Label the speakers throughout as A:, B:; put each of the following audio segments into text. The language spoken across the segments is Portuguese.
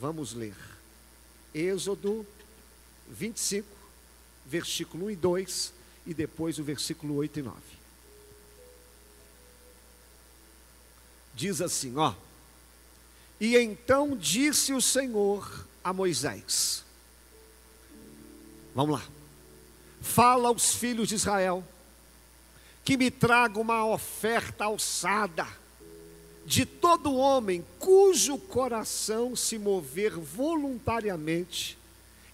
A: Vamos ler. Êxodo 25, versículo 1 e 2, e depois o versículo 8 e 9. Diz assim, ó. E então disse o Senhor a Moisés: Vamos lá. Fala aos filhos de Israel que me tragam uma oferta alçada de todo homem cujo coração se mover voluntariamente,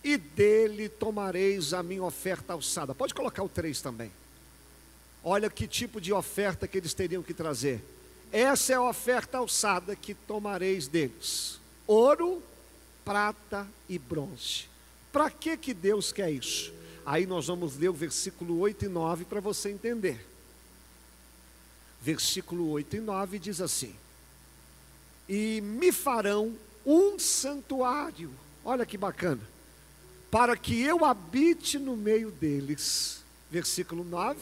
A: e dele tomareis a minha oferta alçada. Pode colocar o 3 também. Olha que tipo de oferta que eles teriam que trazer. Essa é a oferta alçada que tomareis deles: ouro, prata e bronze. Para que que Deus quer isso? Aí nós vamos ler o versículo 8 e 9 para você entender. Versículo 8 e 9 diz assim: E me farão um santuário. Olha que bacana. Para que eu habite no meio deles. Versículo 9.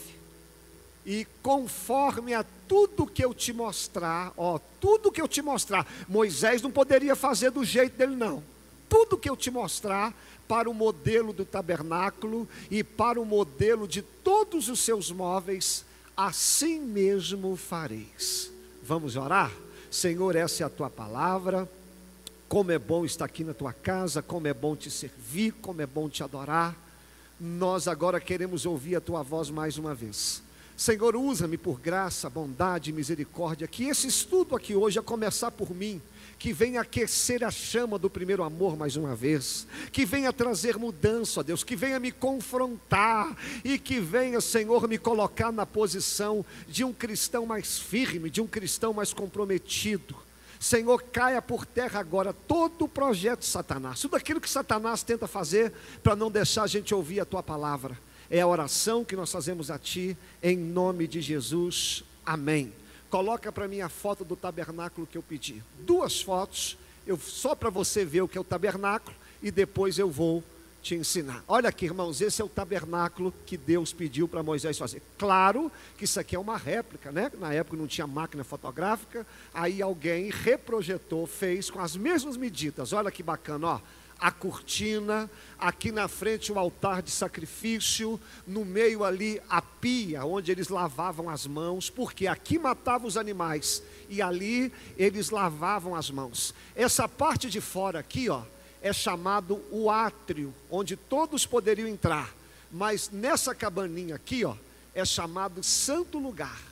A: E conforme a tudo que eu te mostrar, ó, tudo que eu te mostrar, Moisés não poderia fazer do jeito dele, não. Tudo que eu te mostrar, para o modelo do tabernáculo e para o modelo de todos os seus móveis, assim mesmo fareis. Vamos orar? Senhor, essa é a tua palavra. Como é bom estar aqui na tua casa, como é bom te servir, como é bom te adorar. Nós agora queremos ouvir a tua voz mais uma vez. Senhor, usa-me por graça, bondade e misericórdia. Que esse estudo aqui hoje, a começar por mim, que venha aquecer a chama do primeiro amor mais uma vez, que venha trazer mudança, Deus, que venha me confrontar e que venha, Senhor, me colocar na posição de um cristão mais firme, de um cristão mais comprometido. Senhor, caia por terra agora todo o projeto de Satanás, tudo aquilo que Satanás tenta fazer para não deixar a gente ouvir a tua palavra. É a oração que nós fazemos a ti, em nome de Jesus. Amém. Coloca para mim a foto do tabernáculo que eu pedi. Duas fotos, eu, só para você ver o que é o tabernáculo, e depois eu vou te ensinar. Olha aqui, irmãos, esse é o tabernáculo que Deus pediu para Moisés fazer. Claro que isso aqui é uma réplica, né? Na época não tinha máquina fotográfica, aí alguém reprojetou, fez com as mesmas medidas. Olha que bacana, ó a cortina, aqui na frente o altar de sacrifício, no meio ali a pia onde eles lavavam as mãos, porque aqui matavam os animais e ali eles lavavam as mãos. Essa parte de fora aqui, ó, é chamado o átrio, onde todos poderiam entrar, mas nessa cabaninha aqui, ó, é chamado santo lugar.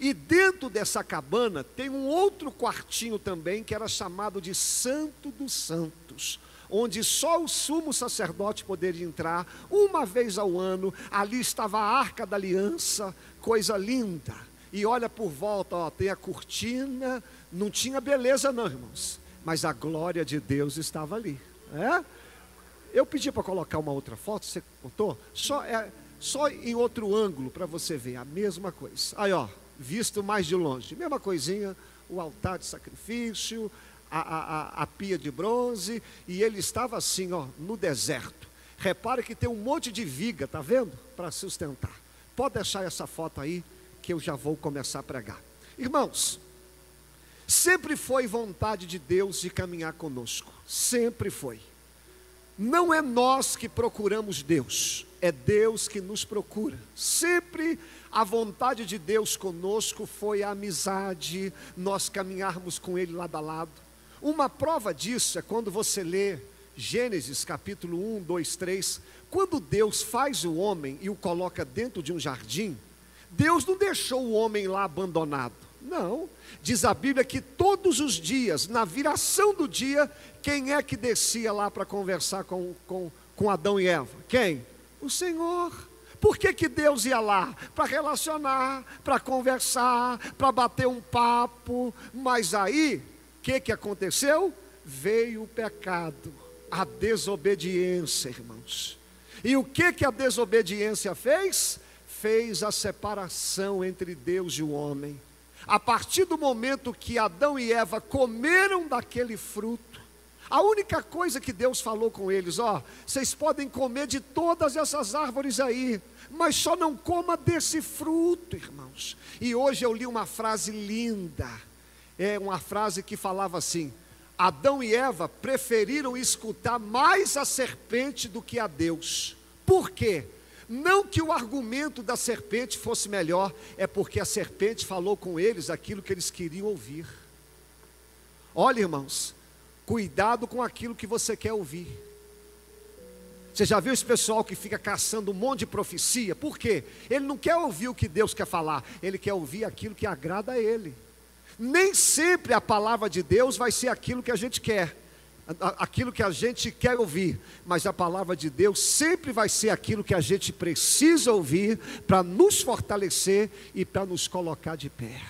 A: E dentro dessa cabana tem um outro quartinho também que era chamado de Santo dos Santos onde só o sumo sacerdote poderia entrar, uma vez ao ano, ali estava a arca da aliança, coisa linda. E olha por volta, ó, tem a cortina, não tinha beleza não, irmãos, mas a glória de Deus estava ali. É? Eu pedi para colocar uma outra foto, você contou? Só, é, só em outro ângulo para você ver a mesma coisa. Aí, ó, visto mais de longe, mesma coisinha, o altar de sacrifício, a, a, a, pia de bronze, e ele estava assim, ó, no deserto. Repare que tem um monte de viga, tá vendo? Para sustentar. Pode deixar essa foto aí, que eu já vou começar a pregar. Irmãos, sempre foi vontade de Deus de caminhar conosco. Sempre foi. Não é nós que procuramos Deus, é Deus que nos procura. Sempre a vontade de Deus conosco foi a amizade, nós caminharmos com Ele lado a lado uma prova disso é quando você lê Gênesis capítulo 1, 2, 3. Quando Deus faz o homem e o coloca dentro de um jardim, Deus não deixou o homem lá abandonado. Não. Diz a Bíblia que todos os dias, na viração do dia, quem é que descia lá para conversar com, com, com Adão e Eva? Quem? O Senhor. Por que, que Deus ia lá? Para relacionar, para conversar, para bater um papo. Mas aí que, que aconteceu? Veio o pecado, a desobediência, irmãos. E o que, que a desobediência fez? Fez a separação entre Deus e o homem. A partir do momento que Adão e Eva comeram daquele fruto, a única coisa que Deus falou com eles, ó, vocês podem comer de todas essas árvores aí, mas só não coma desse fruto, irmãos. E hoje eu li uma frase linda é uma frase que falava assim: Adão e Eva preferiram escutar mais a serpente do que a Deus. Por quê? Não que o argumento da serpente fosse melhor, é porque a serpente falou com eles aquilo que eles queriam ouvir. Olha, irmãos, cuidado com aquilo que você quer ouvir. Você já viu esse pessoal que fica caçando um monte de profecia? Por quê? Ele não quer ouvir o que Deus quer falar, ele quer ouvir aquilo que agrada a ele. Nem sempre a palavra de Deus vai ser aquilo que a gente quer, aquilo que a gente quer ouvir, mas a palavra de Deus sempre vai ser aquilo que a gente precisa ouvir para nos fortalecer e para nos colocar de pé.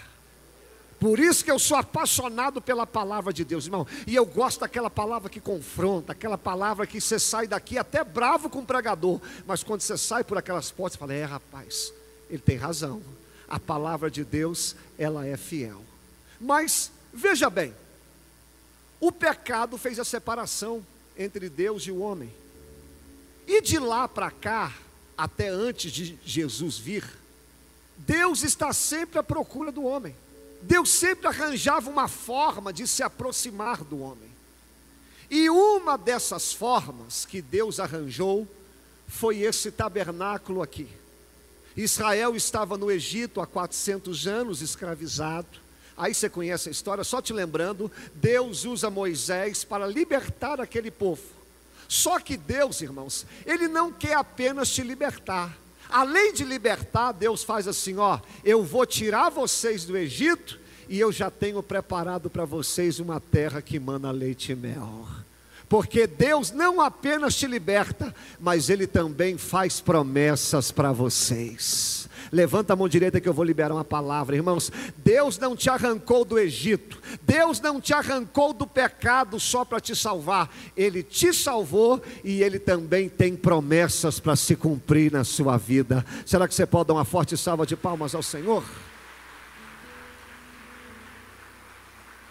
A: Por isso que eu sou apaixonado pela palavra de Deus, irmão. E eu gosto daquela palavra que confronta, aquela palavra que você sai daqui até bravo com o pregador, mas quando você sai por aquelas portas, você fala: "É, rapaz, ele tem razão. A palavra de Deus, ela é fiel". Mas veja bem, o pecado fez a separação entre Deus e o homem. E de lá para cá, até antes de Jesus vir, Deus está sempre à procura do homem. Deus sempre arranjava uma forma de se aproximar do homem. E uma dessas formas que Deus arranjou foi esse tabernáculo aqui. Israel estava no Egito há 400 anos escravizado. Aí você conhece a história, só te lembrando, Deus usa Moisés para libertar aquele povo. Só que Deus, irmãos, ele não quer apenas te libertar. Além de libertar, Deus faz assim: ó, eu vou tirar vocês do Egito e eu já tenho preparado para vocês uma terra que mana leite e mel. Porque Deus não apenas te liberta, mas Ele também faz promessas para vocês. Levanta a mão direita que eu vou liberar uma palavra, irmãos. Deus não te arrancou do Egito, Deus não te arrancou do pecado só para te salvar, Ele te salvou e Ele também tem promessas para se cumprir na sua vida. Será que você pode dar uma forte salva de palmas ao Senhor?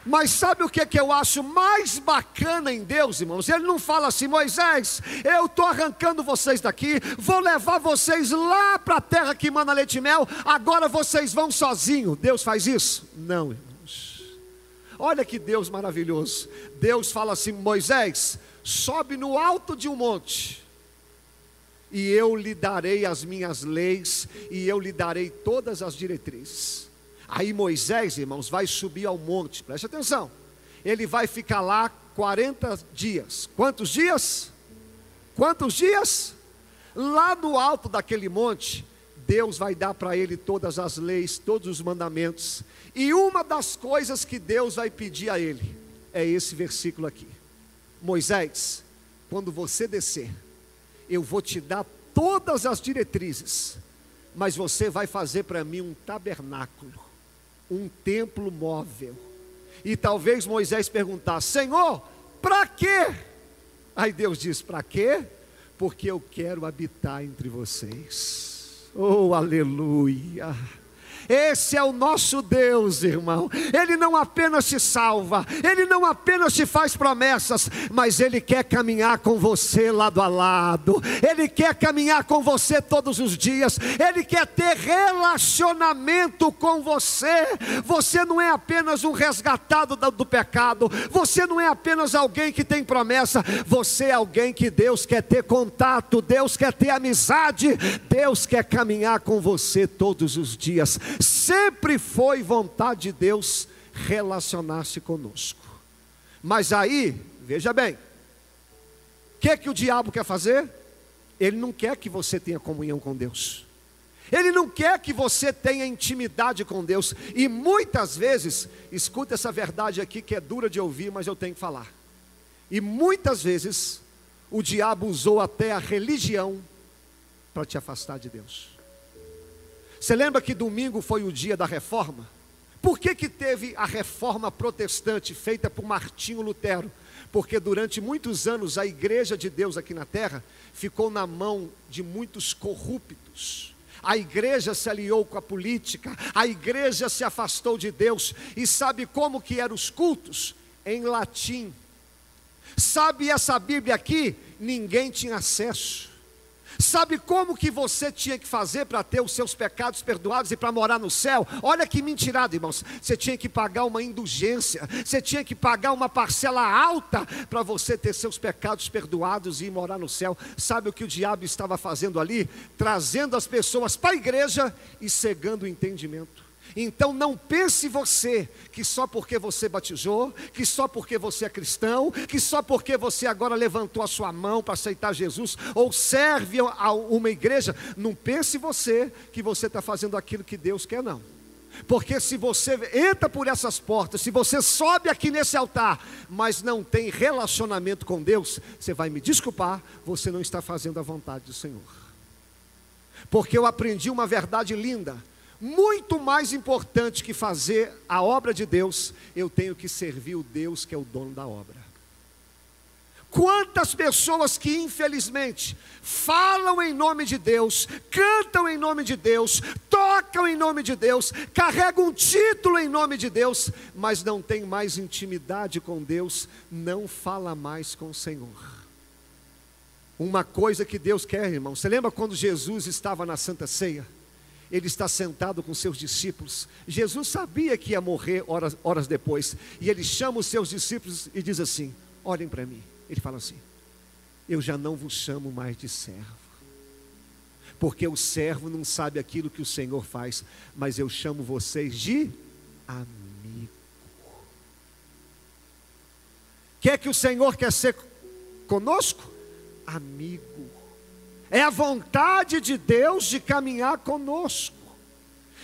A: Mas sabe o que, é que eu acho mais bacana em Deus, irmãos? Ele não fala assim, Moisés, eu estou arrancando vocês daqui, vou levar vocês lá para a terra que manda leite e mel, agora vocês vão sozinhos. Deus faz isso? Não, irmãos. Olha que Deus maravilhoso. Deus fala assim, Moisés, sobe no alto de um monte, e eu lhe darei as minhas leis, e eu lhe darei todas as diretrizes. Aí Moisés, irmãos, vai subir ao monte, preste atenção. Ele vai ficar lá 40 dias. Quantos dias? Quantos dias? Lá no alto daquele monte, Deus vai dar para ele todas as leis, todos os mandamentos. E uma das coisas que Deus vai pedir a ele é esse versículo aqui: Moisés, quando você descer, eu vou te dar todas as diretrizes, mas você vai fazer para mim um tabernáculo um templo móvel. E talvez Moisés perguntasse: Senhor, para quê? Aí Deus diz: Para quê? Porque eu quero habitar entre vocês. Oh, aleluia! Esse é o nosso Deus, irmão. Ele não apenas te salva, ele não apenas te faz promessas, mas ele quer caminhar com você lado a lado. Ele quer caminhar com você todos os dias. Ele quer ter relacionamento com você. Você não é apenas um resgatado do pecado. Você não é apenas alguém que tem promessa. Você é alguém que Deus quer ter contato. Deus quer ter amizade. Deus quer caminhar com você todos os dias. Sempre foi vontade de Deus relacionar-se conosco. Mas aí, veja bem, o que, que o diabo quer fazer? Ele não quer que você tenha comunhão com Deus. Ele não quer que você tenha intimidade com Deus. E muitas vezes, escuta essa verdade aqui que é dura de ouvir, mas eu tenho que falar. E muitas vezes, o diabo usou até a religião para te afastar de Deus. Você lembra que domingo foi o dia da reforma? Por que, que teve a reforma protestante feita por Martinho Lutero? Porque durante muitos anos a igreja de Deus aqui na terra ficou na mão de muitos corruptos. A igreja se aliou com a política, a igreja se afastou de Deus. E sabe como que eram os cultos? Em latim. Sabe essa Bíblia aqui? Ninguém tinha acesso. Sabe como que você tinha que fazer para ter os seus pecados perdoados e para morar no céu? Olha que mentirada, irmãos. Você tinha que pagar uma indulgência, você tinha que pagar uma parcela alta para você ter seus pecados perdoados e morar no céu. Sabe o que o diabo estava fazendo ali? Trazendo as pessoas para a igreja e cegando o entendimento. Então não pense você que só porque você batizou, que só porque você é cristão, que só porque você agora levantou a sua mão para aceitar Jesus ou serve a uma igreja, não pense você que você está fazendo aquilo que Deus quer, não. Porque se você entra por essas portas, se você sobe aqui nesse altar, mas não tem relacionamento com Deus, você vai me desculpar, você não está fazendo a vontade do Senhor. Porque eu aprendi uma verdade linda muito mais importante que fazer a obra de Deus, eu tenho que servir o Deus que é o dono da obra. Quantas pessoas que infelizmente falam em nome de Deus, cantam em nome de Deus, tocam em nome de Deus, carregam um título em nome de Deus, mas não tem mais intimidade com Deus, não fala mais com o Senhor. Uma coisa que Deus quer, irmão, você lembra quando Jesus estava na Santa Ceia? Ele está sentado com seus discípulos. Jesus sabia que ia morrer horas, horas depois, e ele chama os seus discípulos e diz assim: Olhem para mim. Ele fala assim: Eu já não vos chamo mais de servo, porque o servo não sabe aquilo que o Senhor faz, mas eu chamo vocês de amigo. Quer que o Senhor quer ser conosco? Amigo. É a vontade de Deus de caminhar conosco.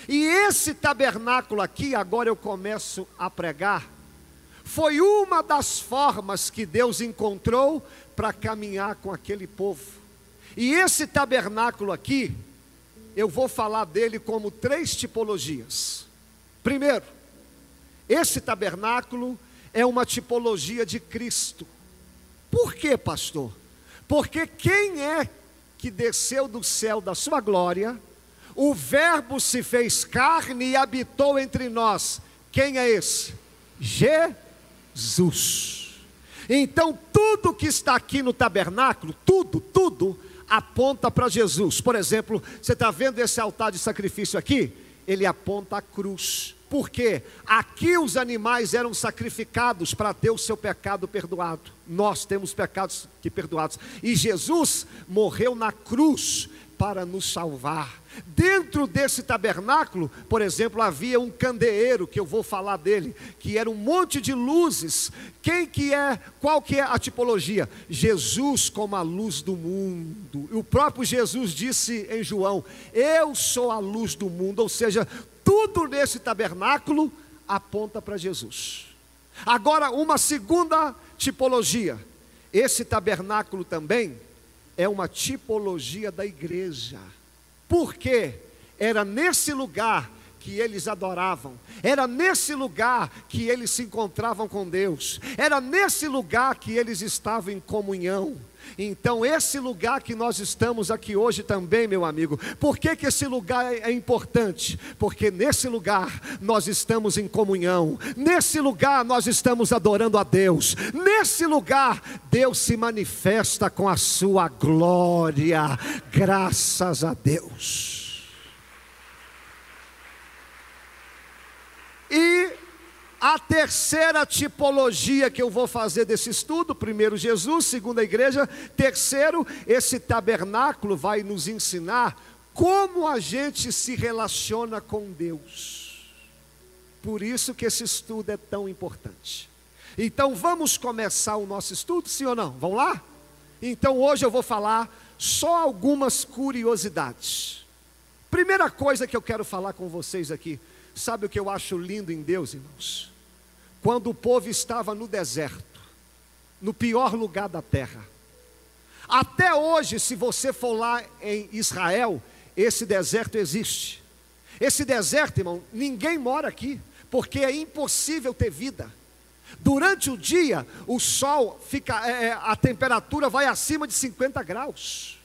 A: E esse tabernáculo aqui, agora eu começo a pregar, foi uma das formas que Deus encontrou para caminhar com aquele povo. E esse tabernáculo aqui, eu vou falar dele como três tipologias. Primeiro, esse tabernáculo é uma tipologia de Cristo. Por quê, pastor? Porque quem é que desceu do céu da sua glória, o Verbo se fez carne e habitou entre nós. Quem é esse? Jesus. Então, tudo que está aqui no tabernáculo, tudo, tudo, aponta para Jesus. Por exemplo, você está vendo esse altar de sacrifício aqui? Ele aponta a cruz. Porque aqui os animais eram sacrificados para ter o seu pecado perdoado. Nós temos pecados que perdoados. E Jesus morreu na cruz para nos salvar. Dentro desse tabernáculo, por exemplo, havia um candeeiro que eu vou falar dele, que era um monte de luzes. Quem que é? Qual que é a tipologia? Jesus como a luz do mundo. O próprio Jesus disse em João: "Eu sou a luz do mundo", ou seja, tudo nesse tabernáculo aponta para Jesus. Agora, uma segunda tipologia. Esse tabernáculo também é uma tipologia da igreja. Porque era nesse lugar que eles adoravam, era nesse lugar que eles se encontravam com Deus, era nesse lugar que eles estavam em comunhão. Então, esse lugar que nós estamos aqui hoje também, meu amigo, por que, que esse lugar é importante? Porque nesse lugar nós estamos em comunhão, nesse lugar nós estamos adorando a Deus, nesse lugar Deus se manifesta com a sua glória, graças a Deus. E a terceira tipologia que eu vou fazer desse estudo, primeiro Jesus, segundo a igreja, terceiro, esse tabernáculo vai nos ensinar como a gente se relaciona com Deus. Por isso que esse estudo é tão importante. Então vamos começar o nosso estudo, sim ou não? Vamos lá? Então hoje eu vou falar só algumas curiosidades. Primeira coisa que eu quero falar com vocês aqui, sabe o que eu acho lindo em Deus, irmãos? Quando o povo estava no deserto, no pior lugar da terra. Até hoje, se você for lá em Israel, esse deserto existe. Esse deserto, irmão, ninguém mora aqui, porque é impossível ter vida. Durante o dia, o sol fica, é, é a temperatura vai acima de 50 graus.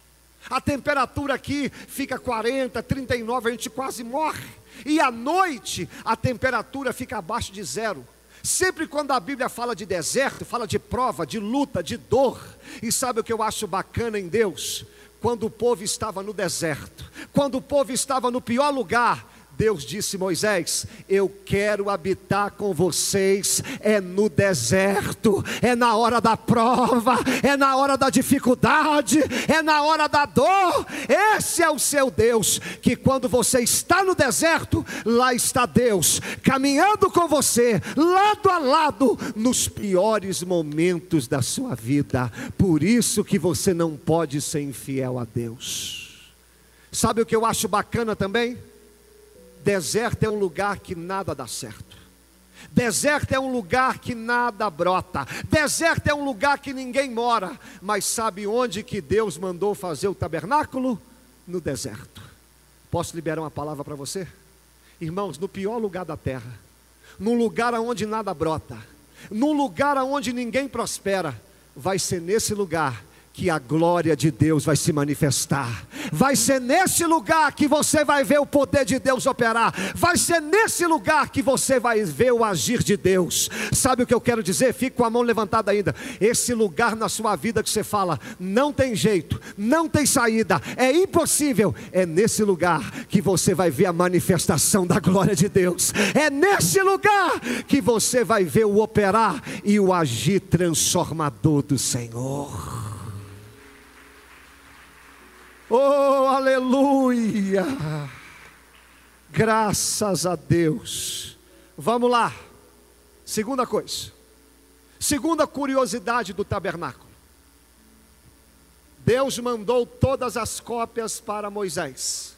A: A temperatura aqui fica 40, 39, a gente quase morre. E à noite, a temperatura fica abaixo de zero. Sempre quando a Bíblia fala de deserto, fala de prova, de luta, de dor. E sabe o que eu acho bacana em Deus? quando o povo estava no deserto, quando o povo estava no pior lugar, Deus disse: Moisés, eu quero habitar com vocês, é no deserto, é na hora da prova, é na hora da dificuldade, é na hora da dor. Esse é o seu Deus, que quando você está no deserto, lá está Deus, caminhando com você, lado a lado, nos piores momentos da sua vida. Por isso que você não pode ser infiel a Deus. Sabe o que eu acho bacana também? Deserto é um lugar que nada dá certo. Deserto é um lugar que nada brota. Deserto é um lugar que ninguém mora. Mas sabe onde que Deus mandou fazer o tabernáculo? No deserto. Posso liberar uma palavra para você? Irmãos, no pior lugar da terra, num lugar onde nada brota, num lugar onde ninguém prospera, vai ser nesse lugar que a glória de Deus vai se manifestar. Vai ser nesse lugar que você vai ver o poder de Deus operar. Vai ser nesse lugar que você vai ver o agir de Deus. Sabe o que eu quero dizer? Fique com a mão levantada ainda. Esse lugar na sua vida que você fala, não tem jeito, não tem saída, é impossível. É nesse lugar que você vai ver a manifestação da glória de Deus. É nesse lugar que você vai ver o operar e o agir transformador do Senhor. Oh, aleluia! Graças a Deus. Vamos lá. Segunda coisa. Segunda curiosidade do tabernáculo. Deus mandou todas as cópias para Moisés.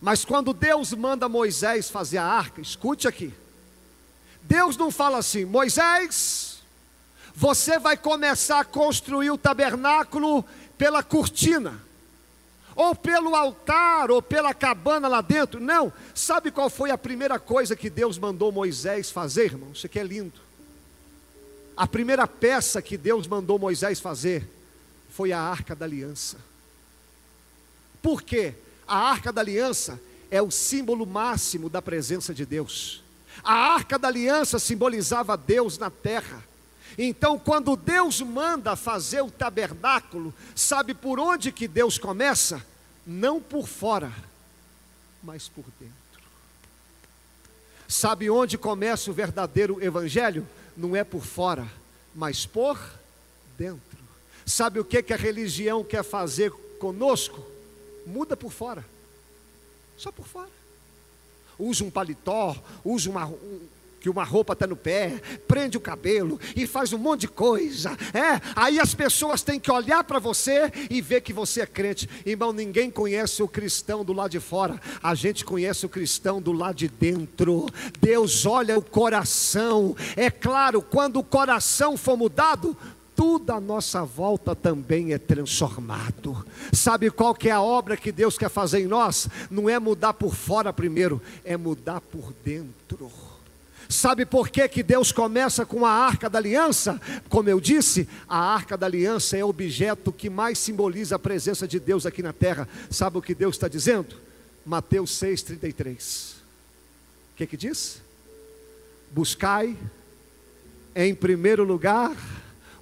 A: Mas quando Deus manda Moisés fazer a arca, escute aqui. Deus não fala assim: Moisés, você vai começar a construir o tabernáculo pela cortina ou pelo altar, ou pela cabana lá dentro. Não. Sabe qual foi a primeira coisa que Deus mandou Moisés fazer, irmão? Isso aqui é lindo. A primeira peça que Deus mandou Moisés fazer foi a arca da aliança. Por quê? A arca da aliança é o símbolo máximo da presença de Deus. A arca da aliança simbolizava Deus na terra. Então, quando Deus manda fazer o tabernáculo, sabe por onde que Deus começa? Não por fora, mas por dentro. Sabe onde começa o verdadeiro evangelho? Não é por fora, mas por dentro. Sabe o que, que a religião quer fazer conosco? Muda por fora, só por fora. Usa um paletó, usa uma, que uma roupa está no pé, prende o cabelo e faz um monte de coisa. É, aí as pessoas têm que olhar para você e ver que você é crente. Irmão, ninguém conhece o cristão do lado de fora, a gente conhece o cristão do lado de dentro. Deus olha o coração. É claro, quando o coração for mudado, tudo à nossa volta também é transformado. Sabe qual que é a obra que Deus quer fazer em nós? Não é mudar por fora primeiro, é mudar por dentro. Sabe por que, que Deus começa com a arca da aliança? Como eu disse, a arca da aliança é o objeto que mais simboliza a presença de Deus aqui na terra. Sabe o que Deus está dizendo? Mateus 6,33. O que, que diz? Buscai em primeiro lugar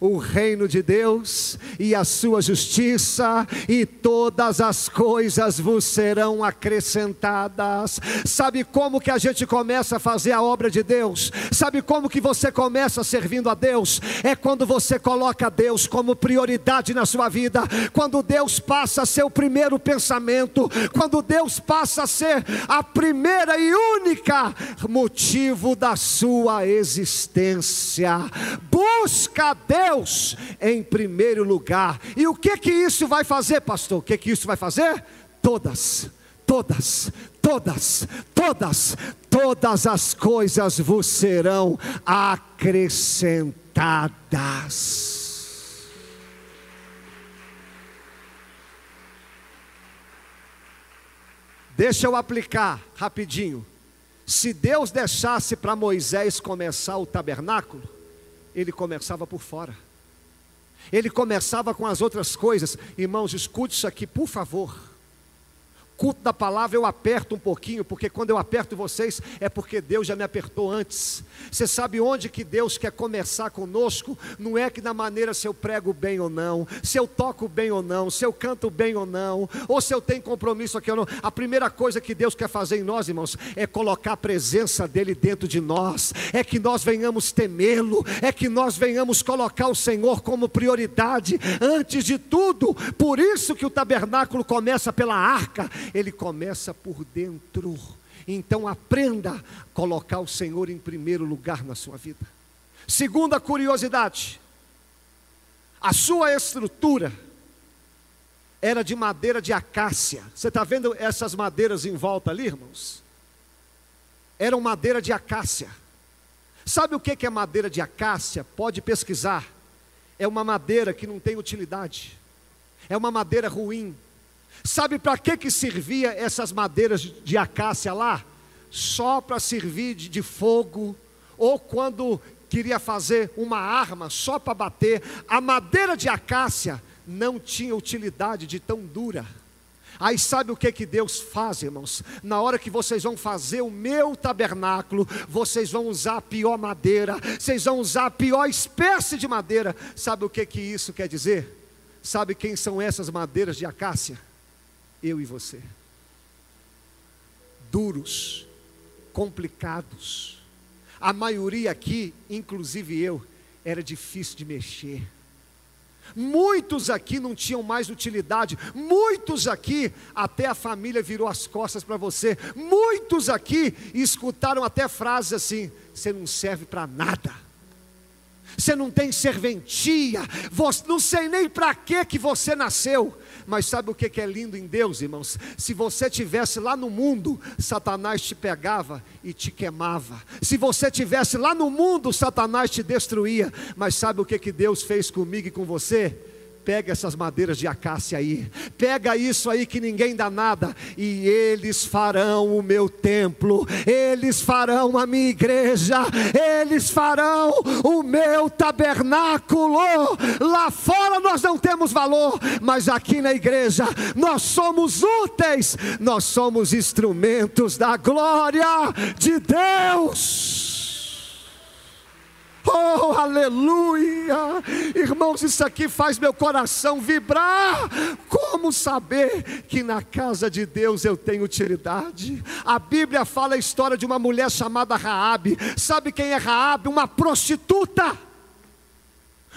A: o reino de Deus e a sua justiça, e todas as coisas vos serão acrescentadas. Sabe como que a gente começa a fazer a obra de Deus? Sabe como que você começa servindo a Deus? É quando você coloca Deus como prioridade na sua vida, quando Deus passa a ser o primeiro pensamento, quando Deus passa a ser a primeira e única motivo da sua existência. Busca Deus Deus em primeiro lugar. E o que que isso vai fazer, pastor? O que que isso vai fazer? Todas, todas, todas, todas, todas as coisas vos serão acrescentadas. Deixa eu aplicar rapidinho. Se Deus deixasse para Moisés começar o tabernáculo, ele começava por fora. Ele começava com as outras coisas. Irmãos, escute isso aqui, por favor. Culto da palavra eu aperto um pouquinho, porque quando eu aperto vocês é porque Deus já me apertou antes. Você sabe onde que Deus quer começar conosco? Não é que na maneira se eu prego bem ou não, se eu toco bem ou não, se eu canto bem ou não, ou se eu tenho compromisso aqui ou não. A primeira coisa que Deus quer fazer em nós, irmãos, é colocar a presença dele dentro de nós, é que nós venhamos temê-lo, é que nós venhamos colocar o Senhor como prioridade antes de tudo. Por isso que o tabernáculo começa pela arca ele começa por dentro. Então aprenda a colocar o Senhor em primeiro lugar na sua vida. Segunda curiosidade: a sua estrutura era de madeira de acácia. Você está vendo essas madeiras em volta ali, irmãos? Eram madeira de acácia. Sabe o que é madeira de acácia? Pode pesquisar. É uma madeira que não tem utilidade. É uma madeira ruim. Sabe para que, que servia essas madeiras de acácia lá? Só para servir de, de fogo, ou quando queria fazer uma arma só para bater. A madeira de acácia não tinha utilidade de tão dura. Aí sabe o que que Deus faz, irmãos? Na hora que vocês vão fazer o meu tabernáculo, vocês vão usar a pior madeira, vocês vão usar a pior espécie de madeira. Sabe o que que isso quer dizer? Sabe quem são essas madeiras de acácia? Eu e você. Duros, complicados. A maioria aqui, inclusive eu, era difícil de mexer. Muitos aqui não tinham mais utilidade, muitos aqui até a família virou as costas para você, muitos aqui escutaram até frases assim: você não serve para nada você não tem serventia, você, não sei nem para que que você nasceu. Mas sabe o que, que é lindo em Deus, irmãos? Se você tivesse lá no mundo, Satanás te pegava e te queimava. Se você tivesse lá no mundo, Satanás te destruía. Mas sabe o que, que Deus fez comigo e com você? Pega essas madeiras de acácia aí, pega isso aí que ninguém dá nada, e eles farão o meu templo, eles farão a minha igreja, eles farão o meu tabernáculo. Lá fora nós não temos valor, mas aqui na igreja nós somos úteis, nós somos instrumentos da glória de Deus. Oh, aleluia! Irmãos, isso aqui faz meu coração vibrar. Como saber que na casa de Deus eu tenho utilidade? A Bíblia fala a história de uma mulher chamada Raabe. Sabe quem é Raabe? Uma prostituta.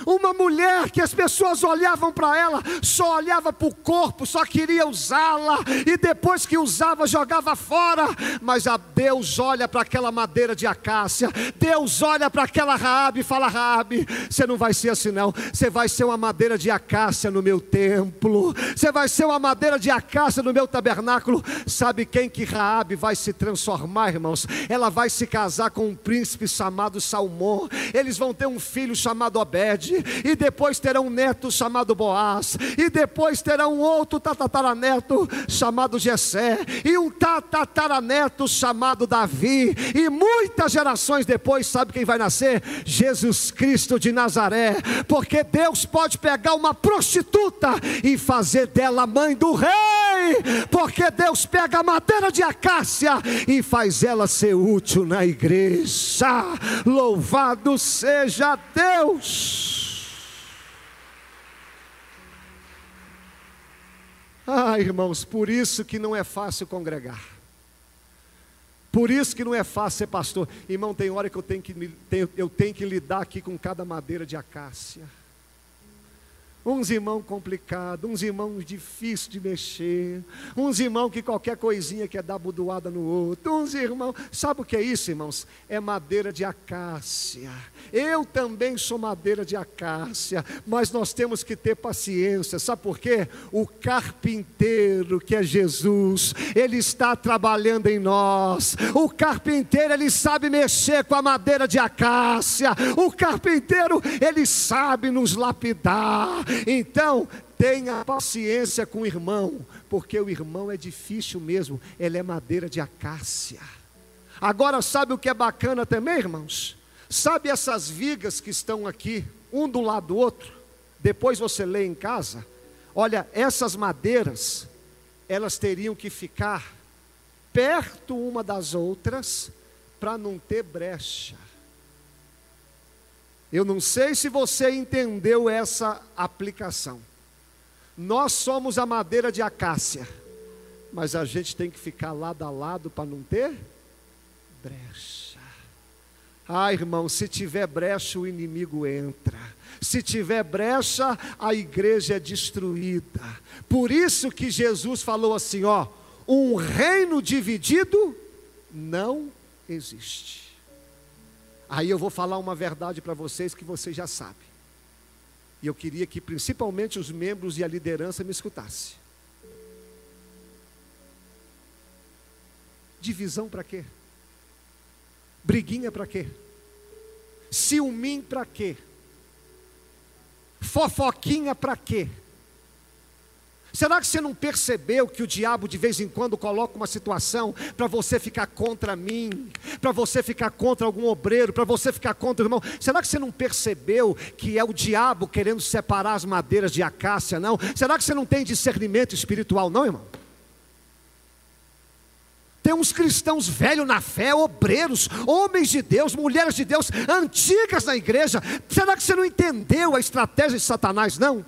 A: Uma mulher que as pessoas olhavam para ela, só olhava para o corpo, só queria usá-la, e depois que usava, jogava fora. Mas a Deus olha para aquela madeira de acácia, Deus olha para aquela Raabe e fala: Raabe, você não vai ser assim, não. Você vai ser uma madeira de acácia no meu templo, você vai ser uma madeira de acácia no meu tabernáculo. Sabe quem que Raabe vai se transformar, irmãos? Ela vai se casar com um príncipe chamado Salmão. Eles vão ter um filho chamado Obed e depois terá um neto chamado Boaz, e depois terá um outro tataraneto chamado Jessé, e um tataraneto chamado Davi, e muitas gerações depois, sabe quem vai nascer? Jesus Cristo de Nazaré, porque Deus pode pegar uma prostituta e fazer dela mãe do rei, porque Deus pega a madeira de acácia e faz ela ser útil na igreja. Louvado seja Deus! Ah, irmãos, por isso que não é fácil congregar. Por isso que não é fácil ser pastor. Irmão, tem hora que eu tenho que, eu tenho que lidar aqui com cada madeira de acácia. Uns irmãos complicados, uns irmãos difíceis de mexer, uns irmãos que qualquer coisinha quer dar budoada no outro, uns irmãos, sabe o que é isso, irmãos? É madeira de acácia. Eu também sou madeira de acácia, mas nós temos que ter paciência, sabe por quê? O carpinteiro, que é Jesus, ele está trabalhando em nós. O carpinteiro, ele sabe mexer com a madeira de acácia. O carpinteiro, ele sabe nos lapidar. Então, tenha paciência com o irmão, porque o irmão é difícil mesmo, ele é madeira de acácia. Agora, sabe o que é bacana também, irmãos? Sabe essas vigas que estão aqui, um do lado do outro? Depois você lê em casa. Olha, essas madeiras, elas teriam que ficar perto uma das outras para não ter brecha. Eu não sei se você entendeu essa aplicação. Nós somos a madeira de acácia, mas a gente tem que ficar lado a lado para não ter brecha. Ah, irmão, se tiver brecha, o inimigo entra. Se tiver brecha, a igreja é destruída. Por isso que Jesus falou assim: ó, um reino dividido não existe. Aí eu vou falar uma verdade para vocês que vocês já sabem. E eu queria que principalmente os membros e a liderança me escutassem. Divisão para quê? Briguinha para quê? Ciúminho para quê? Fofoquinha para quê? Será que você não percebeu que o diabo de vez em quando coloca uma situação para você ficar contra mim, para você ficar contra algum obreiro, para você ficar contra o irmão? Será que você não percebeu que é o diabo querendo separar as madeiras de acácia, não? Será que você não tem discernimento espiritual, não, irmão? Tem uns cristãos velhos na fé, obreiros, homens de Deus, mulheres de Deus, antigas na igreja. Será que você não entendeu a estratégia de Satanás, não?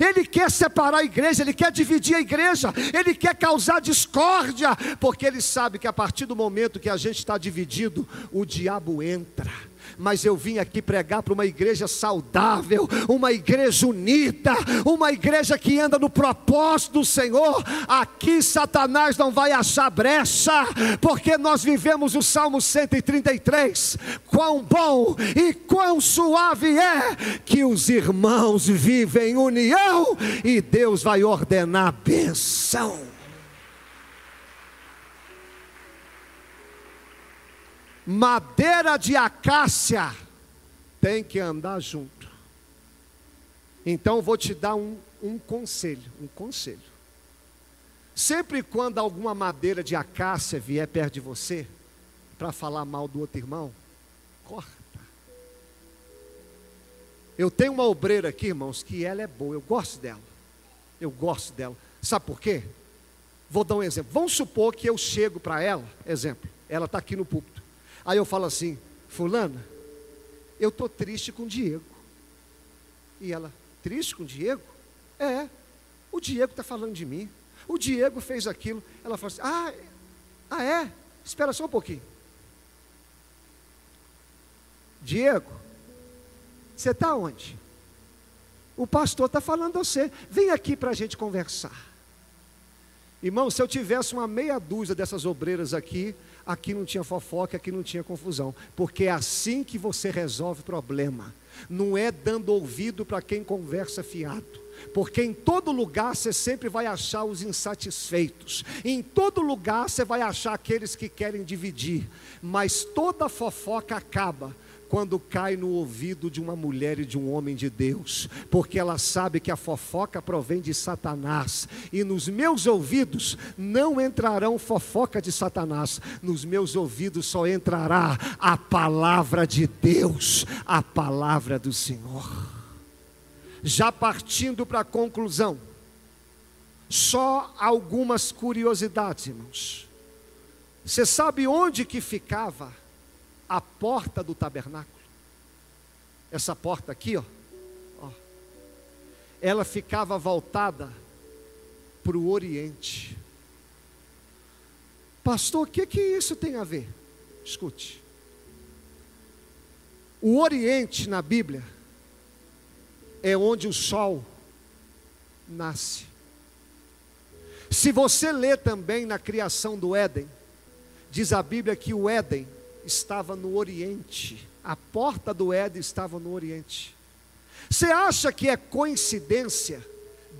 A: Ele quer separar a igreja, ele quer dividir a igreja, ele quer causar discórdia, porque ele sabe que a partir do momento que a gente está dividido, o diabo entra mas eu vim aqui pregar para uma igreja saudável, uma igreja unida, uma igreja que anda no propósito do Senhor. Aqui Satanás não vai achar brecha, porque nós vivemos o Salmo 133. Quão bom e quão suave é que os irmãos vivem em união e Deus vai ordenar benção. Madeira de acácia tem que andar junto. Então vou te dar um, um conselho, um conselho. Sempre quando alguma madeira de acácia vier perto de você, para falar mal do outro irmão, corta. Eu tenho uma obreira aqui, irmãos, que ela é boa, eu gosto dela. Eu gosto dela. Sabe por quê? Vou dar um exemplo. Vamos supor que eu chego para ela, exemplo, ela está aqui no púlpito. Aí eu falo assim, fulana, eu estou triste com o Diego. E ela, triste com o Diego? É, o Diego está falando de mim. O Diego fez aquilo. Ela fala assim, ah, ah é? Espera só um pouquinho. Diego, você está onde? O pastor está falando a você. Vem aqui para a gente conversar. Irmão, se eu tivesse uma meia dúzia dessas obreiras aqui, aqui não tinha fofoca, aqui não tinha confusão, porque é assim que você resolve problema. Não é dando ouvido para quem conversa fiado. Porque em todo lugar você sempre vai achar os insatisfeitos, em todo lugar você vai achar aqueles que querem dividir, mas toda fofoca acaba quando cai no ouvido de uma mulher e de um homem de Deus, porque ela sabe que a fofoca provém de Satanás, e nos meus ouvidos não entrarão fofoca de Satanás, nos meus ouvidos só entrará a palavra de Deus, a palavra do Senhor. Já partindo para a conclusão, só algumas curiosidades, irmãos. Você sabe onde que ficava? A porta do tabernáculo. Essa porta aqui, ó, ó ela ficava voltada para o Oriente. Pastor, o que, que isso tem a ver? Escute. O Oriente na Bíblia é onde o sol nasce. Se você ler também na criação do Éden, diz a Bíblia que o Éden estava no Oriente, a porta do Éden estava no Oriente. Você acha que é coincidência?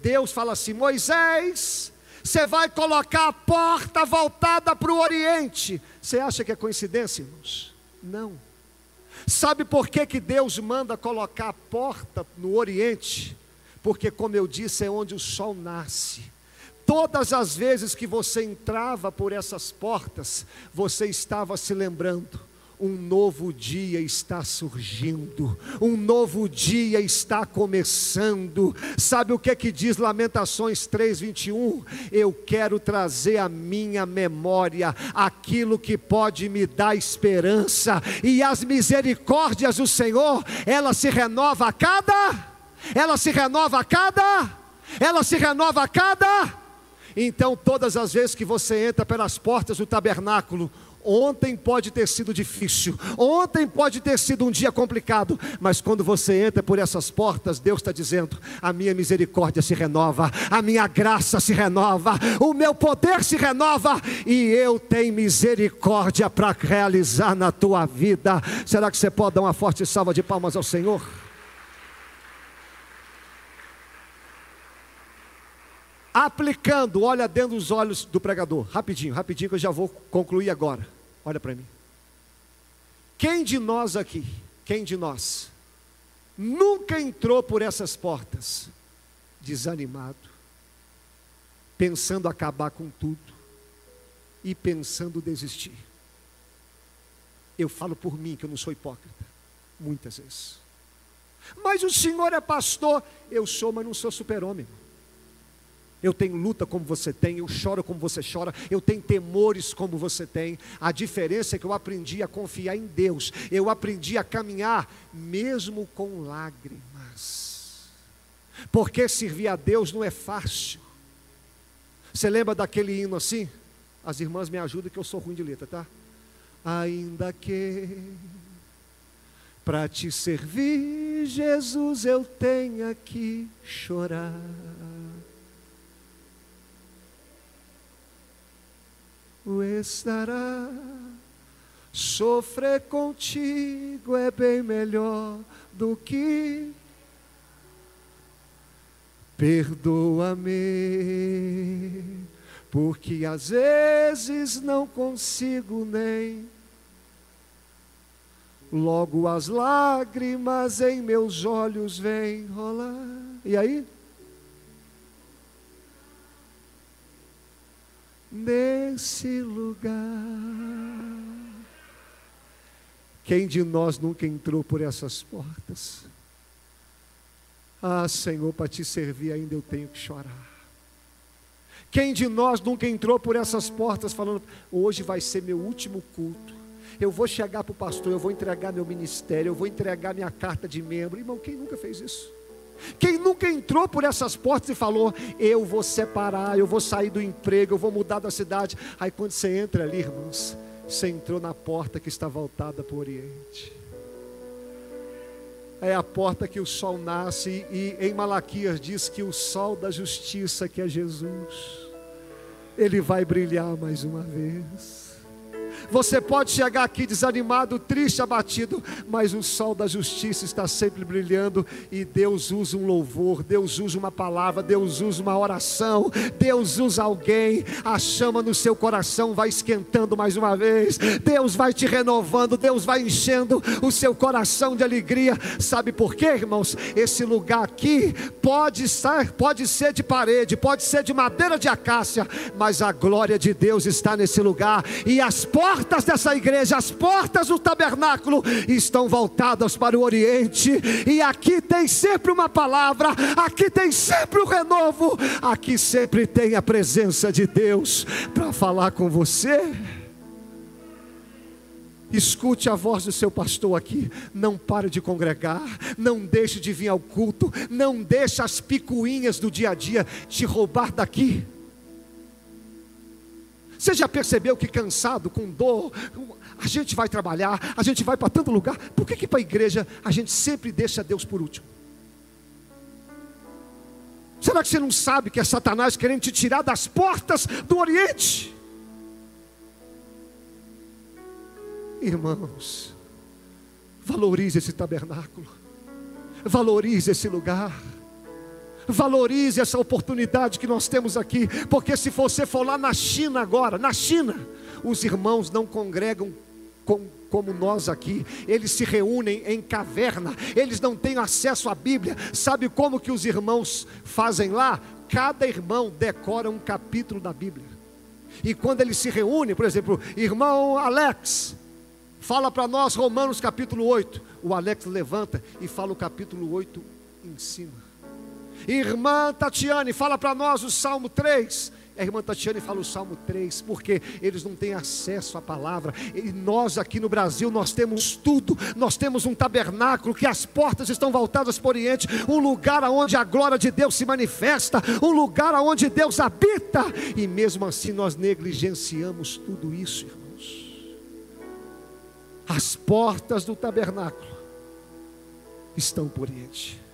A: Deus fala assim: Moisés, você vai colocar a porta voltada para o Oriente. Você acha que é coincidência, irmãos? Não. Sabe por que, que Deus manda colocar a porta no Oriente? Porque, como eu disse, é onde o sol nasce. Todas as vezes que você entrava por essas portas, você estava se lembrando: um novo dia está surgindo, um novo dia está começando. Sabe o que é que diz Lamentações 3:21? Eu quero trazer à minha memória aquilo que pode me dar esperança, e as misericórdias do Senhor, ela se renova a cada ela se renova a cada ela se renova a cada então, todas as vezes que você entra pelas portas do tabernáculo, Ontem pode ter sido difícil, ontem pode ter sido um dia complicado, mas quando você entra por essas portas, Deus está dizendo: a minha misericórdia se renova, a minha graça se renova, o meu poder se renova e eu tenho misericórdia para realizar na tua vida. Será que você pode dar uma forte salva de palmas ao Senhor? Aplicando, olha dentro dos olhos do pregador, rapidinho, rapidinho, que eu já vou concluir agora. Olha para mim. Quem de nós aqui, quem de nós, nunca entrou por essas portas desanimado, pensando acabar com tudo e pensando desistir? Eu falo por mim, que eu não sou hipócrita, muitas vezes. Mas o senhor é pastor, eu sou, mas não sou super-homem. Eu tenho luta como você tem, eu choro como você chora, eu tenho temores como você tem. A diferença é que eu aprendi a confiar em Deus, eu aprendi a caminhar mesmo com lágrimas. Porque servir a Deus não é fácil. Você lembra daquele hino assim? As irmãs me ajudam que eu sou ruim de letra, tá? Ainda que para te servir, Jesus, eu tenha que chorar. Estará. Sofrer contigo é bem melhor do que perdoa-me, porque às vezes não consigo nem. Logo as lágrimas em meus olhos vêm rolar. E aí? Nesse lugar. Quem de nós nunca entrou por essas portas? Ah, Senhor, para te servir ainda eu tenho que chorar. Quem de nós nunca entrou por essas portas falando, hoje vai ser meu último culto. Eu vou chegar para o pastor, eu vou entregar meu ministério, eu vou entregar minha carta de membro. Irmão, quem nunca fez isso? Quem nunca entrou por essas portas e falou: Eu vou separar, eu vou sair do emprego, eu vou mudar da cidade. Aí quando você entra ali, irmãos, você entrou na porta que está voltada para o Oriente. É a porta que o sol nasce, e em Malaquias diz que o sol da justiça, que é Jesus, ele vai brilhar mais uma vez. Você pode chegar aqui desanimado, triste, abatido, mas o sol da justiça está sempre brilhando e Deus usa um louvor, Deus usa uma palavra, Deus usa uma oração, Deus usa alguém, a chama no seu coração vai esquentando mais uma vez, Deus vai te renovando, Deus vai enchendo o seu coração de alegria. Sabe por quê, irmãos? Esse lugar aqui pode ser, pode ser de parede, pode ser de madeira de acácia, mas a glória de Deus está nesse lugar e as portas portas dessa igreja, as portas do tabernáculo estão voltadas para o Oriente, e aqui tem sempre uma palavra, aqui tem sempre o um renovo, aqui sempre tem a presença de Deus para falar com você. Escute a voz do seu pastor aqui. Não pare de congregar. Não deixe de vir ao culto. Não deixe as picuinhas do dia a dia te roubar daqui. Você já percebeu que cansado, com dor, a gente vai trabalhar, a gente vai para tanto lugar, por que, que para a igreja a gente sempre deixa Deus por último? Será que você não sabe que é Satanás querendo te tirar das portas do Oriente? Irmãos, valorize esse tabernáculo, valorize esse lugar. Valorize essa oportunidade que nós temos aqui, porque se você for lá na China agora, na China, os irmãos não congregam com, como nós aqui, eles se reúnem em caverna, eles não têm acesso à Bíblia. Sabe como que os irmãos fazem lá? Cada irmão decora um capítulo da Bíblia. E quando eles se reúnem, por exemplo, irmão Alex, Fala para nós Romanos capítulo 8. O Alex levanta e fala o capítulo 8 em cima. Irmã Tatiane, fala para nós o Salmo 3. A irmã Tatiane fala o Salmo 3, porque eles não têm acesso à palavra. E nós aqui no Brasil, nós temos tudo. Nós temos um tabernáculo que as portas estão voltadas para o Oriente, um lugar onde a glória de Deus se manifesta, um lugar onde Deus habita. E mesmo assim nós negligenciamos tudo isso, irmãos. As portas do tabernáculo estão para o Oriente.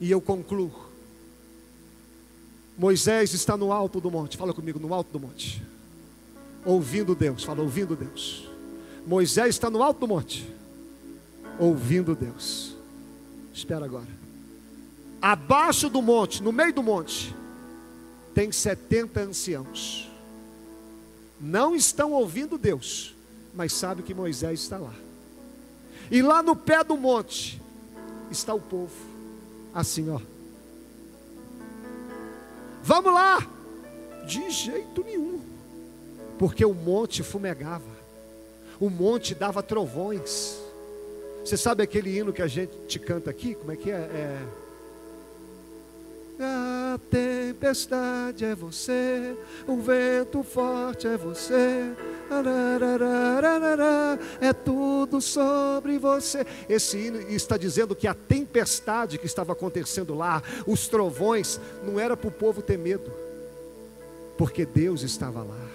A: E eu concluo Moisés está no alto do monte, fala comigo, no alto do monte, ouvindo Deus, fala, ouvindo Deus. Moisés está no alto do monte, ouvindo Deus. Espera agora. Abaixo do monte, no meio do monte, tem 70 anciãos. Não estão ouvindo Deus, mas sabe que Moisés está lá. E lá no pé do monte está o povo, assim ó Vamos lá! De jeito nenhum, porque o monte fumegava, o monte dava trovões. Você sabe aquele hino que a gente canta aqui? Como é que é? é... A tempestade é você, o vento forte é você, é tudo sobre você. Esse hino está dizendo que a tempestade que estava acontecendo lá, os trovões, não era para o povo ter medo, porque Deus estava lá.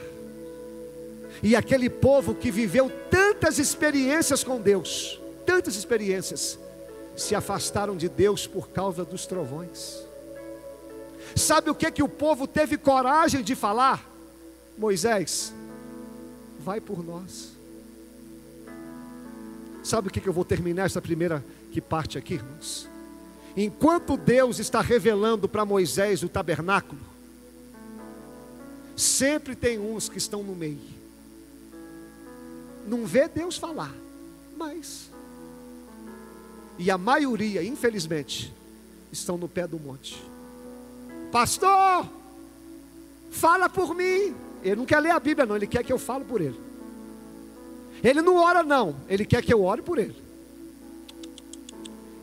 A: E aquele povo que viveu tantas experiências com Deus, tantas experiências, se afastaram de Deus por causa dos trovões. Sabe o que que o povo teve coragem de falar? Moisés, vai por nós. Sabe o que que eu vou terminar essa primeira que parte aqui, irmãos? Enquanto Deus está revelando para Moisés o tabernáculo, sempre tem uns que estão no meio. Não vê Deus falar, mas e a maioria, infelizmente, estão no pé do monte. Pastor, fala por mim. Ele não quer ler a Bíblia, não, ele quer que eu fale por ele. Ele não ora, não, ele quer que eu ore por ele.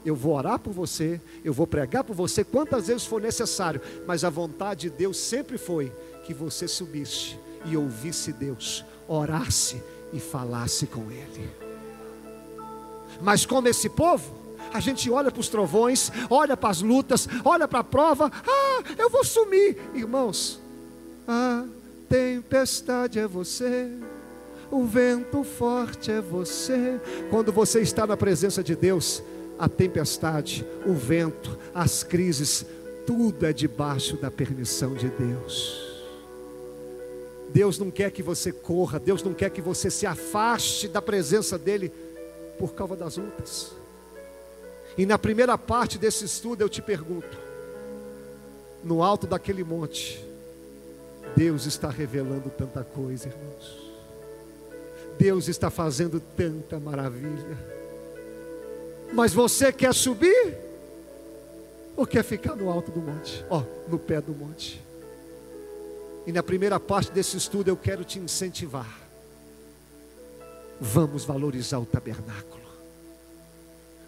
A: Eu vou orar por você, eu vou pregar por você quantas vezes for necessário, mas a vontade de Deus sempre foi que você subisse e ouvisse Deus, orasse e falasse com Ele. Mas como esse povo, a gente olha para os trovões, olha para as lutas, olha para a prova, ah, eu vou sumir. Irmãos, a tempestade é você, o vento forte é você. Quando você está na presença de Deus, a tempestade, o vento, as crises, tudo é debaixo da permissão de Deus. Deus não quer que você corra, Deus não quer que você se afaste da presença dEle por causa das lutas. E na primeira parte desse estudo eu te pergunto: no alto daquele monte, Deus está revelando tanta coisa, irmãos. Deus está fazendo tanta maravilha. Mas você quer subir? Ou quer ficar no alto do monte? Ó, oh, no pé do monte. E na primeira parte desse estudo eu quero te incentivar. Vamos valorizar o tabernáculo.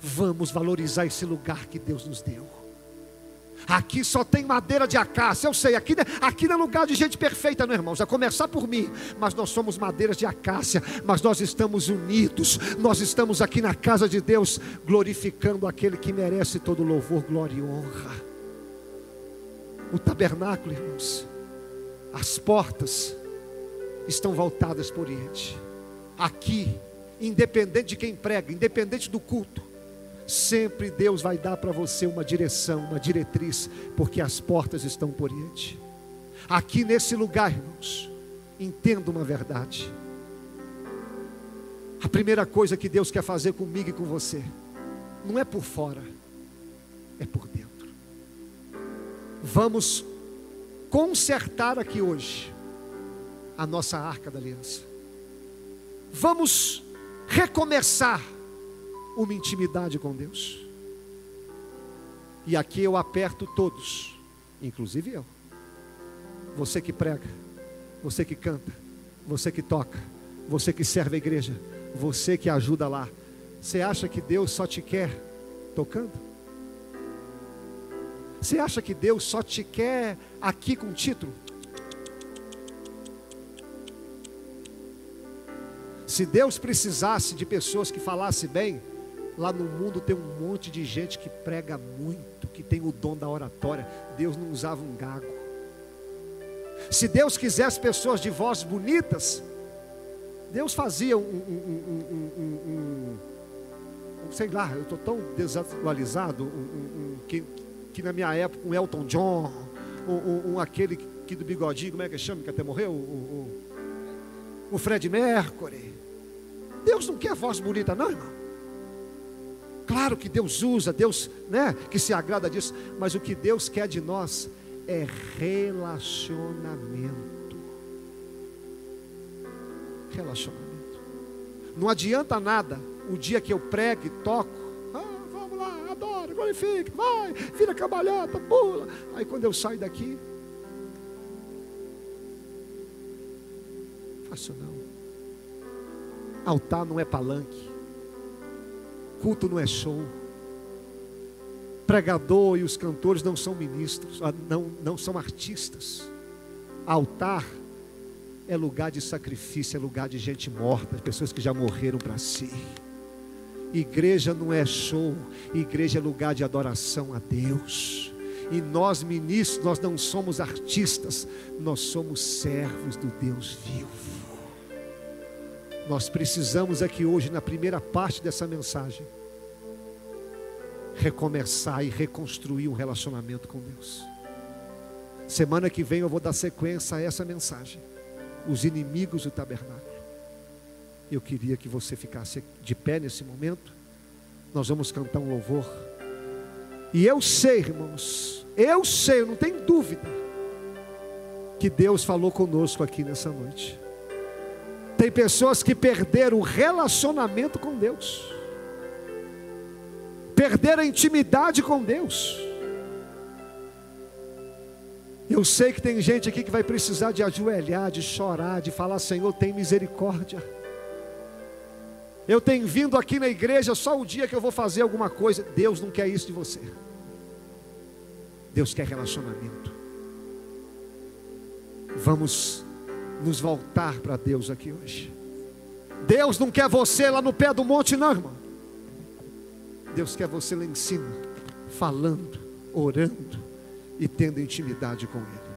A: Vamos valorizar esse lugar que Deus nos deu. Aqui só tem madeira de acácia, eu sei, aqui, aqui não é lugar de gente perfeita, não, irmãos, a começar por mim, mas nós somos madeiras de acácia, mas nós estamos unidos, nós estamos aqui na casa de Deus, glorificando aquele que merece todo louvor, glória e honra. O tabernáculo, irmãos, as portas estão voltadas para o Oriente, aqui, independente de quem prega, independente do culto, Sempre Deus vai dar para você uma direção, uma diretriz, porque as portas estão por Oriente. Aqui nesse lugar, irmãos, entenda uma verdade. A primeira coisa que Deus quer fazer comigo e com você, não é por fora, é por dentro. Vamos consertar aqui hoje a nossa arca da aliança. Vamos recomeçar uma intimidade com Deus. E aqui eu aperto todos, inclusive eu. Você que prega, você que canta, você que toca, você que serve a igreja, Você que ajuda lá, você acha que Deus só te quer tocando? Você acha que Deus só te quer aqui com título? Se Deus precisasse de pessoas que falassem bem, lá no mundo tem um monte de gente que prega muito, que tem o dom da oratória. Deus não usava um gago. Se Deus quisesse pessoas de voz bonitas, Deus fazia um, um, um, um sei lá, eu estou tão desatualizado, que, que na minha época, um Elton John, um, aquele que do bigodinho, como é que chama, que até morreu? O, o, o Fred Mercury. Deus não quer voz bonita, não, irmão. Claro que Deus usa, Deus, né, que se agrada disso, mas o que Deus quer de nós é relacionamento relacionamento. Não adianta nada o dia que eu prego e toco. Ah, vamos lá, adora, glorifica, vai, vira cambalhota, pula. Aí quando eu saio daqui, faço não. Altar não é palanque. Culto não é show. Pregador e os cantores não são ministros, ah, não, não são artistas. Altar é lugar de sacrifício, é lugar de gente morta, pessoas que já morreram para si. Igreja não é show, igreja é lugar de adoração a Deus. E nós ministros, nós não somos artistas, nós somos servos do Deus vivo. Nós precisamos aqui hoje, na primeira parte dessa mensagem, recomeçar e reconstruir um relacionamento com Deus. Semana que vem eu vou dar sequência a essa mensagem os inimigos do tabernáculo. Eu queria que você ficasse de pé nesse momento. Nós vamos cantar um louvor. E eu sei, irmãos, eu sei, eu não tenho dúvida, que Deus falou conosco aqui nessa noite. Tem pessoas que perderam o relacionamento com Deus, perderam a intimidade com Deus. Eu sei que tem gente aqui que vai precisar de ajoelhar, de chorar, de falar: Senhor, tem misericórdia. Eu tenho vindo aqui na igreja só o dia que eu vou fazer alguma coisa. Deus não quer isso de você. Deus quer relacionamento. Vamos nos voltar para Deus aqui hoje. Deus não quer você lá no pé do monte, não, irmão. Deus quer você lá em cima, falando, orando e tendo intimidade com Ele.